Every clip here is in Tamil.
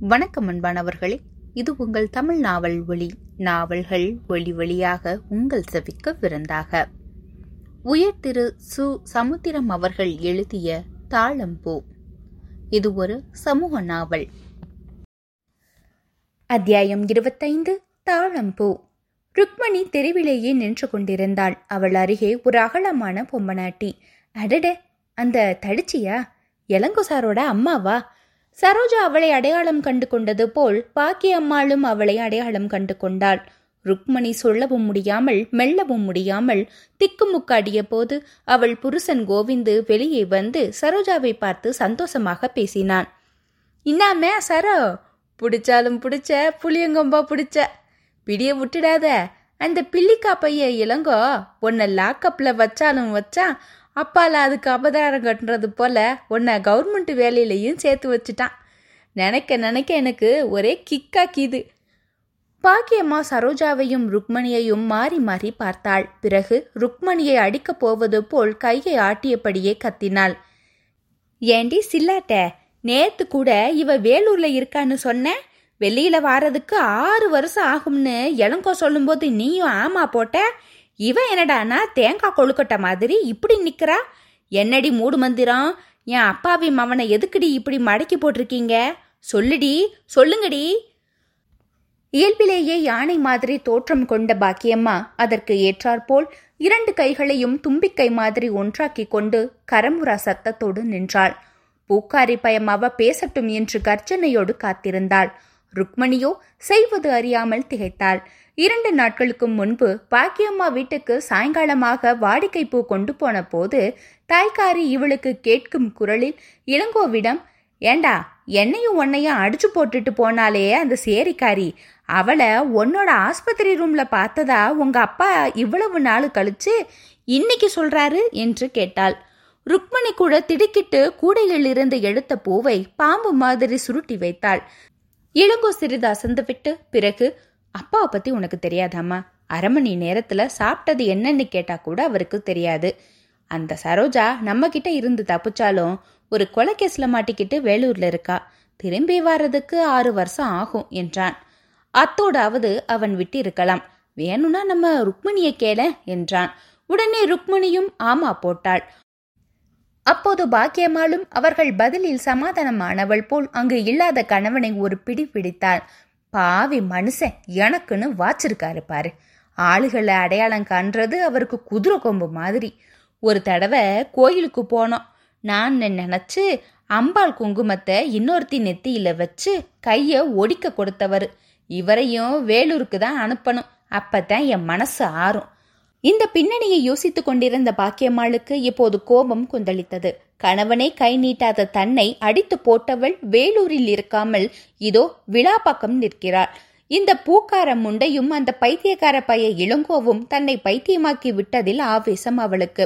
வணக்கம் அன்பானவர்களே. இது உங்கள் தமிழ் நாவல் ஒளி நாவல்கள் ஒளி வழியாக உங்கள் செவிக்க விருந்தாக. உயர் திரு சு. சமுத்திரம் அவர்கள் எழுதிய தாளம்பூ. இது ஒரு சமூக நாவல். அத்தியாயம் இருபத்தைந்து தாழம்பூ ருக்மணி தெருவிலேயே நின்று கொண்டிருந்தாள். அவள் அருகே ஒரு அகலமான பொம்மனாட்டி. அடடே அந்த தடிச்சியா? இளங்குசாரோட அம்மாவா? சரோஜா அவளை அடையாளம் கண்டு கொண்டது போல் பாக்கி அம்மாளும் அவளை அடையாளம் கண்டு கொண்டாள். ருக்மணி சொல்லவும் முடியாமல் மெல்லவும் முடியாமல் திக்குமுக்காடிய போது அவள் புருஷன் கோவிந்து வெளியே வந்து சரோஜாவை பார்த்து சந்தோஷமாக பேசினான். இன்னாமே சரோ? பிடிச்சாலும் பிடிச்ச புளியங்கொம்பா பிடிச்ச. பிடிய விட்டுடாத. அந்த பில்லிக்கா பைய இளங்கோ உன்னை லாக்கப்ல வச்சாலும் வச்சா அப்பால அதுக்கு அபதாரம் கட்டுறது போல உன்னை கவர்மெண்ட் வேலையிலையும் சேர்த்து வச்சுட்டான். நினைக்க நினைக்க எனக்கு ஒரே கிக்காக்கிது பாக்கியம்மா சரோஜாவையும் ருக்மணியையும் மாறி மாறி பார்த்தாள். பிறகு ருக்மணியை அடிக்கப் போவது போல் கையை ஆட்டியபடியே கத்தினாள். ஏண்டி சில்லாட்ட நேத்து கூட இவ வேலூர்ல இருக்கான்னு சொன்ன? வெளியில வாரதுக்கு ஆறு வருஷம் ஆகும்னு இளங்கோ சொல்லும்போது நீயும் ஆமா போட்ட? இவன் என்னடானா தேங்காய் கொழுக்கட்டை மாதிரி இப்படி நிக்கிறா? என்னடி மூடு மந்திரம்? என் அப்பாவி மவனை எதுக்குடி இப்படி மடக்கி போட்டிருக்கீங்க? சொல்லுடி சொல்லுங்கடி. இயல்பிலேயே யானை மாதிரி தோற்றம் கொண்ட பாக்கியம்மா அதற்கு ஏற்றாற்போல் இரண்டு கைகளையும் தும்பிக்கை மாதிரி ஒன்றாக்கி கொண்டு கரமுரா சத்தத்தோடு நின்றாள். பூக்காரி பயமாவ பேசட்டும் என்று கர்ஜனையோடு காத்திருந்தாள். ருக்மணியோ செய்வது அறியாமல் திகைத்தாள். இரண்டு நாட்களுக்கு முன்பு பாக்கியம்மா வீட்டுக்கு சாயங்காலமாக வாடிக்கை பூ கொண்டு போன போது தாய்க்காரி இவளுக்கு கேட்கும் குரலில் இளங்கோவிடம் ஏண்டா என்னையும் உன்னையும் அடிச்சு போட்டுட்டு போனாலே அந்த சேரிக்காரி அவளை உன்னோட ஆஸ்பத்திரி ரூம்ல பார்த்ததா உங்க அப்பா இவ்வளவு நாள் கழிச்சு இன்னைக்கு சொல்றாரு? என்று கேட்டாள். ருக்மணி கூட திடுக்கிட்டு கூடையில் இருந்து எடுத்த பூவை பாம்பு மாதிரி சுருட்டி வைத்தாள். இளங்கோ சிறிது அசந்துவிட்டு பிறகு அப்பாவை பத்தி உனக்கு தெரியாதாம்மா? அரை மணி நேரத்துல சாப்பிட்டது என்னன்னு கேட்டா கூட அவருக்கு தெரியாது. அந்த சரோஜா நம்ம கிட்ட இருந்து தப்பிச்சாலும் ஒரு கொலைகேஸ்ல மாட்டிக்கிட்டு வேலூர்ல இருக்கா? திரும்பி வர்றதுக்கு ஆறு வருஷம் ஆகும் என்றான். அத்தோடாவது அவன் விட்டு இருக்கலாம் வேணும்னா நம்ம ருக்மிணியை கேள என்றான். உடனே ருக்மிணியும் ஆமா போட்டாள். அப்போது பாக்கியம்மாளும் அவர்கள் பதிலில் சமாதானமானவள் போல் அங்கு இல்லாத கணவனை ஒரு பிடி பிடித்தாள். பாவி மனுஷன் எனக்குன்னு வாச்சிருக்காரு பாரு. ஆளுகளை அடையாளம் காண்றது அவருக்கு குதிரை கொம்பு மாதிரி. ஒரு தடவை கோயிலுக்கு போனோம். நான் நினைச்சு அம்பாள் குங்குமத்தை இன்னொருத்தி நெத்தியில வச்சு கையை ஒடிக்க கொடுத்தவர். இவரையும் வேலூருக்கு தான் அனுப்பணும். அப்பதான் என் மனசு ஆறும். இந்த பின்னணியை யோசித்துக் கொண்டிருந்த பாக்கியம்மாளுக்கு இப்போது கோபம் கொந்தளித்தது. கணவனை கை நீட்டாத தன்னை அடித்து போட்டவள் வேலூரில் இருக்காமல் இதோ விழாப்பாக்கம் நிற்கிறாள் இந்த பூக்கார முண்டையும் அந்த பைத்தியக்கார பைய இளங்கோவும் தன்னை பைத்தியமாக்கி விட்டதில் ஆவேசம் அவளுக்கு.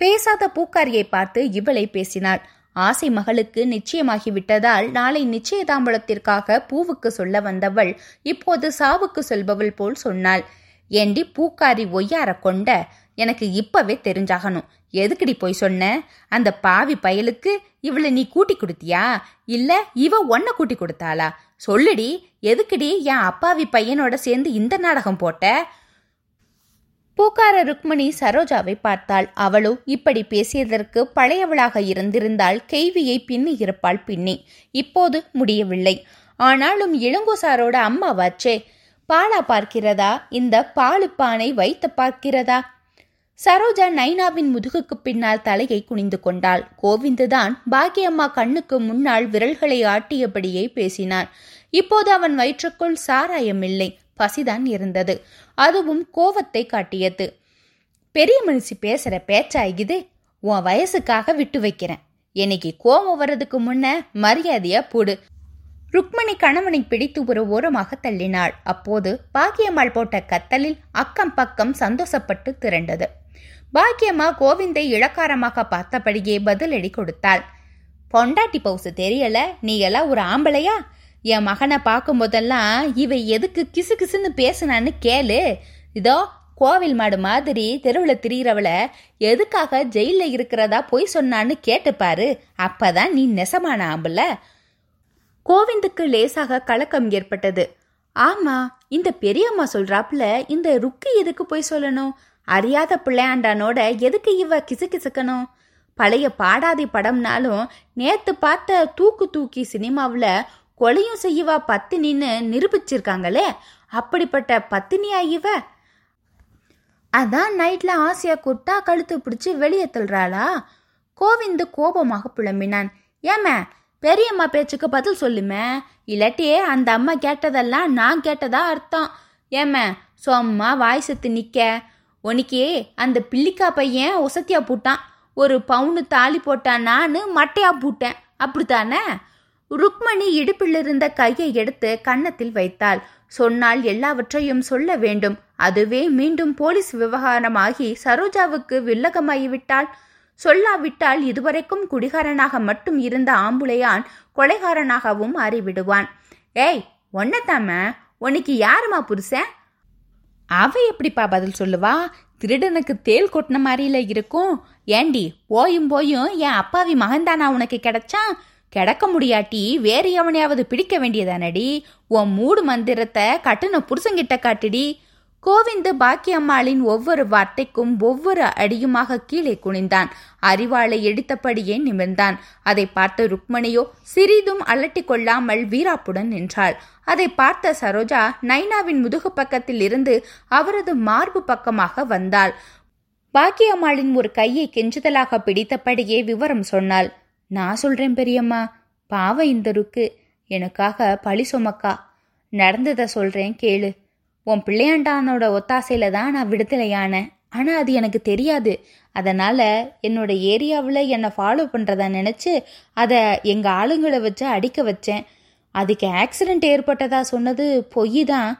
பேசாத பூக்காரியை பார்த்து இவளை பேசினாள். ஆசை மகளுக்கு நிச்சயமாகி விட்டதால் நாளை நிச்சயதாம்பலத்திற்காக பூவுக்கு சொல்ல வந்தவள் இப்போது சாவுக்கு சொல்பவள் போல் சொன்னாள். ஏண்டி பூக்காரி ஒய்யார கொண்ட எனக்கு இப்பவே தெரிஞ்சாகணும். எதுக்குடி போய் சொன்ன? அந்த பாவி பயலுக்கு இவளை நீ கூட்டி கொடுத்தியா? இல்ல இவ ஒன்ன கூட்டி கொடுத்தாளா? சொல்லுடி எதுக்குடி என் அப்பாவி பையனோட சேர்ந்து இந்த நாடகம் போட்ட? பூக்கார ருக்மணி சரோஜாவை பார்த்தாள். அவளோ இப்படி பேசியதற்கு பழையவளாக இருந்திருந்தால் கேள்வியை பின்னி இருப்பாள் பின்னி. இப்போது முடியவில்லை. ஆனாலும் இளங்கோசாரோட அம்மாவாச்சே பாலா பார்க்கிறதா? இந்த பாலுப்பானை வைத்து பார்க்கிறதா? சரோஜா நைனாவின் முதுகுக்கு பின்னால் தலையை குனிந்து கொண்டாள். கோவிந்துதான் பாக்கியம்மா கண்ணுக்கு முன்னால் விரல்களை ஆட்டியபடியே பேசினான். இப்போது அவன் வயிற்றுக்குள் சாராயம் இல்லை பசிதான் இருந்தது. அதுவும் கோவத்தை காட்டியது. பெரிய மனுஷி பேசுற பேச்சாகிது உன் வயசுக்காக விட்டு வைக்கிறேன். என்னைக்கு கோவம் வர்றதுக்கு முன்ன மரியாதையா போடு. ருக்மணி கணவனை பிடித்து ஒரு ஓரமாக தள்ளினாள். அப்போது பாக்கியம்மாள் போட்ட கத்தலில் அக்கம் பக்கம் சந்தோஷப்பட்டு திரண்டது. பாக்கியம்மா கோவிந்தை இளக்காரமாக பார்த்தபடியே பதிலடி கொடுத்தாள். பொண்டாட்டி பவுசு தெரியல. நீ எல்லாம் ஒரு ஆம்பளையா? என் மகனை பார்க்கும் போதெல்லாம் இவ எதுக்கு கிசு கிசுன்னு பேசுனான்னு கேளு. இதோ கோவில் மாடு மாதிரி தெருவில் திரியிறவளை எதுக்காக ஜெயிலில் இருக்கிறதா போய் சொன்னான்னு கேட்டுப்பாரு. அப்பதான் நீ நெசமான ஆம்பளை கோவிந்துக்கு லேசாக கலக்கம் ஏற்பட்டது. ஆமா இந்த பெரியம்மா சொல்றாப்புல இந்த ருக்கு எதுக்கு போய் சொல்லணும்? அறியாத பிள்ளையாண்டானோட எதுக்கு இவ கிசு கிசுக்கணும் பழைய பாடாதி படம்னாலும் நேத்து பார்த்த தூக்கு தூக்கி சினிமாவில் கொலையும் செய்யவா பத்தினின்னு நிரூபிச்சிருக்காங்களே அப்படிப்பட்ட பத்தினியா இவ? அதான் நைட்ல ஆசையா கூட்டா கழுத்து பிடிச்சி வெளியே தள்ளுறாளா? கோவிந்து கோபமாக புலம்பினான். ஏமே பெரியம்மா பேச்சுக்கு பதில் சொல்லுமே. இல்லாட்டி அந்த அம்மா கேட்டதெல்லாம் நான் கேட்டதா அர்த்தம். ஏம்மா சும்மா வாய் செத்து நிக்க. உனக்கு அந்த பிள்ளிக்கா பையன் உசத்தியா பூட்டான். ஒரு பவுனு தாலி போட்டான் நான் மட்டையா பூட்டேன். அப்படித்தானே? ருக்மணி இடுப்பில் இருந்த கையை எடுத்து கன்னத்தில் வைத்தாள். சொன்னால் எல்லாவற்றையும் சொல்ல வேண்டும். அதுவே மீண்டும் போலீஸ் விவகாரமாகி சரோஜாவுக்கு வில்லகமாகிவிட்டாள். சொல்லாவிட்டால் இதுவரைக்கும் குடிகாரனாக மட்டும் இருந்த ஆம்புலையான் கொலைகாரனாகவும் அறிவிடுவான் ஏய் ஒன்னதாம உனக்கு யாருமா புருஷன்? அவ எப்படிப்பா பதில் சொல்லுவா? திருடனுக்கு தேல் கொட்டின மாதிரியில இருக்கும். ஏண்டி போயும் போயும் என் அப்பாவி மகன்தானா உனக்கு கிடைச்சான் கிடக்க முடியாட்டி வேறு எவனையாவது பிடிக்க வேண்டியதானடி? உன் மூடு மந்திரத்தை கட்டுன புருஷங்கிட்ட காட்டுடி. கோவிந்து பாக்கியம்மாளின் ஒவ்வொரு வார்த்தைக்கும் ஒவ்வொரு அடியுமாக கீழே குனிந்தான். அறிவாளை எடுத்தபடியே நிமிர்ந்தான். அதை பார்த்த ருக்மணியோ சிறிதும் அலட்டி கொள்ளாமல் வீராப்புடன் நின்றாள். அதை பார்த்த சரோஜா நைனாவின் முதுகு பக்கத்தில் இருந்து அவரது மார்பு பக்கமாக வந்தாள். பாக்கியம்மாளின் ஒரு கையை கெஞ்சுதலாக பிடித்தபடியே விவரம் சொன்னாள். நான் சொல்றேன் பெரியம்மா பாவ இந்த ருக்கு. எனக்காக பழி சுமக்கா. நடந்ததை சொல்றேன் கேளு. உன் பிள்ளையாண்டானோட ஒத்தாசையில தான் நான் விடுதலையானேன். ஆனால் அது எனக்கு தெரியாது. அதனால் என்னோட ஏரியாவில் என்னை ஃபாலோ பண்ணுறத நினச்சி அதை எங்கள் ஆளுங்களை வச்சு அடிக்க வச்சேன். அதுக்கு ஆக்சிடெண்ட் ஏற்பட்டதா சொன்னது பொய் தான்.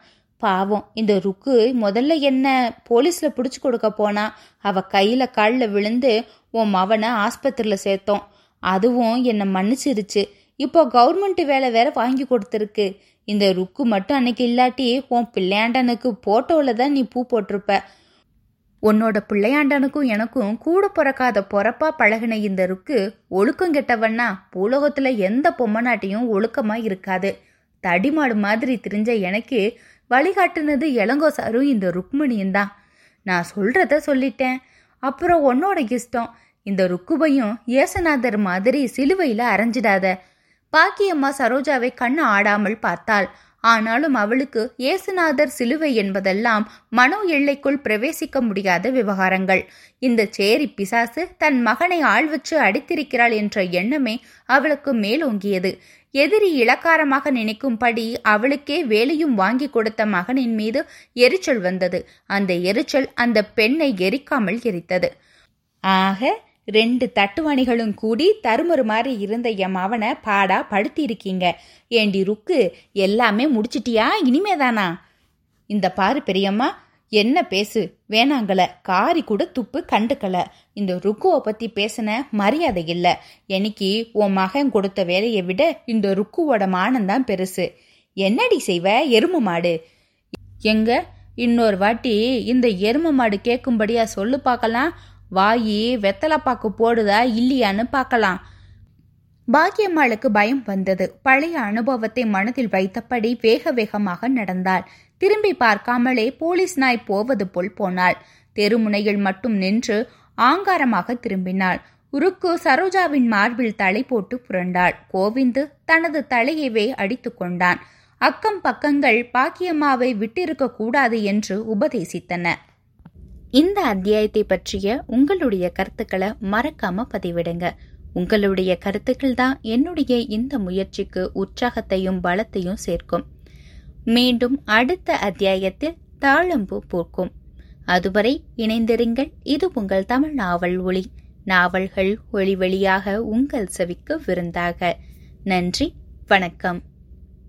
பாவம் இந்த ருக்கு முதல்ல என்ன போலீஸில் பிடிச்சி கொடுக்க போனா அவள் கையில் காலில் விழுந்து உன் மவனை ஆஸ்பத்திரியில் சேர்த்தோம். அதுவும் என்னை மன்னிச்சிருச்சு. இப்போ கவர்மெண்ட் வேலை வேற வாங்கி கொடுத்துருக்கு. இந்த ருக்கு மட்டும் அன்னைக்கு இல்லாட்டி உன் பிள்ளையாண்டனுக்கு போட்டோவில் தான் நீ பூ போட்டிருப்ப. உன்னோட பிள்ளையாண்டனுக்கும் எனக்கும் கூட பிறக்காத பொறப்பா பழகின இந்த ருக்கு ஒழுக்கம் கெட்டவன்னா பூலோகத்தில் எந்த பொம்மநாட்டையும் ஒழுக்கமாக இருக்காது. தடிமாடு மாதிரி தெரிஞ்ச எனக்கு வழிகாட்டுனது இளங்கோ சாரும் இந்த ருக்மணியும் தான். நான் சொல்கிறத சொல்லிட்டேன். அப்புறம் உன்னோட இஷ்டம். இந்த ருக்குபையும் ஏசநாதர் மாதிரி சிலுவையில் அரைஞ்சிடாத. பாக்கியம்மா சரோஜாவை கண்ணு ஆடாமல் பார்த்தாள். ஆனாலும் அவளுக்கு ஏசுநாதர் சிலுவை என்பதெல்லாம் மனோ எல்லைக்குள் பிரவேசிக்க முடியாத விவகாரங்கள். இந்த சேரி பிசாசு தன் மகனை ஆள் வச்சு அடித்திருக்கிறாள் என்ற எண்ணமே அவளுக்கு மேலோங்கியது. எதிரி இளக்காரமாக நினைக்கும்படி அவளுக்கே வேலையும் வாங்கி கொடுத்த மகனின் மீது எரிச்சல் வந்தது. அந்த எரிச்சல் அந்த பெண்ணை எரிக்காமல் எரித்தது. ஆக ரெண்டு தட்டுவணிகளும் கூடி தருமறு மாதிரி இருந்த என் மவனை பாடா படுத்தியிருக்கீங்க. ஏண்டி ருக்கு எல்லாமே முடிச்சிட்டியா? இனிமேதானா? இந்த பாரு பெரியம்மா என்ன பேசு? வேணாங்கல. காரி கூட துப்பு கண்டுக்கல. இந்த ருக்குவை பத்தி பேசின மரியாதை இல்ல. எனக்கு உன் மகன் கொடுத்த வேலையை விட இந்த ருக்குவோட மானந்தான் பெருசு. என்னடி செய்வ? எரும மாடு. எங்க? இன்னொரு வாட்டி இந்த எரும மாடு கேட்கும்படியா சொல்லு பார்க்கலாம். வாயி வெத்தலைப்பாக்கு போடுதா இல்லையான்னு பார்க்கலாம். பாக்கியம்மாளுக்கு பயம் வந்தது. பழைய அனுபவத்தை மனதில் வைத்தபடி வேக வேகமாக நடந்தாள். திரும்பி பார்க்காமலே போலீஸ் நாய் போவது போல் போனாள். தெருமுனையில் மட்டும் நின்று ஆங்காரமாக திரும்பினாள். உருக்கு சரோஜாவின் மார்பில் தலை போட்டு புரண்டாள். கோவிந்து தனது தலையவே அடித்து கொண்டான். அக்கம் பக்கங்கள் பாக்கியம்மாவை விட்டிருக்க கூடாது என்று உபதேசித்தன. இந்த அத்தியாயத்தை பற்றிய உங்களுடைய கருத்துக்களை மறக்காம பதிவிடுங்க. உங்களுடைய கருத்துக்கள் தான் என்னுடைய இந்த முயற்சிக்கு உற்சாகத்தையும் பலத்தையும் சேர்க்கும். மீண்டும் அடுத்த அத்தியாயத்தில் தாழம்பு பூக்கும். அதுவரை இணைந்திருங்கள். இது உங்கள் தமிழ் நாவல் ஒளி. நாவல்கள் ஒளி வழியாக உங்கள் செவிக்கு விருந்தாக. நன்றி. வணக்கம்.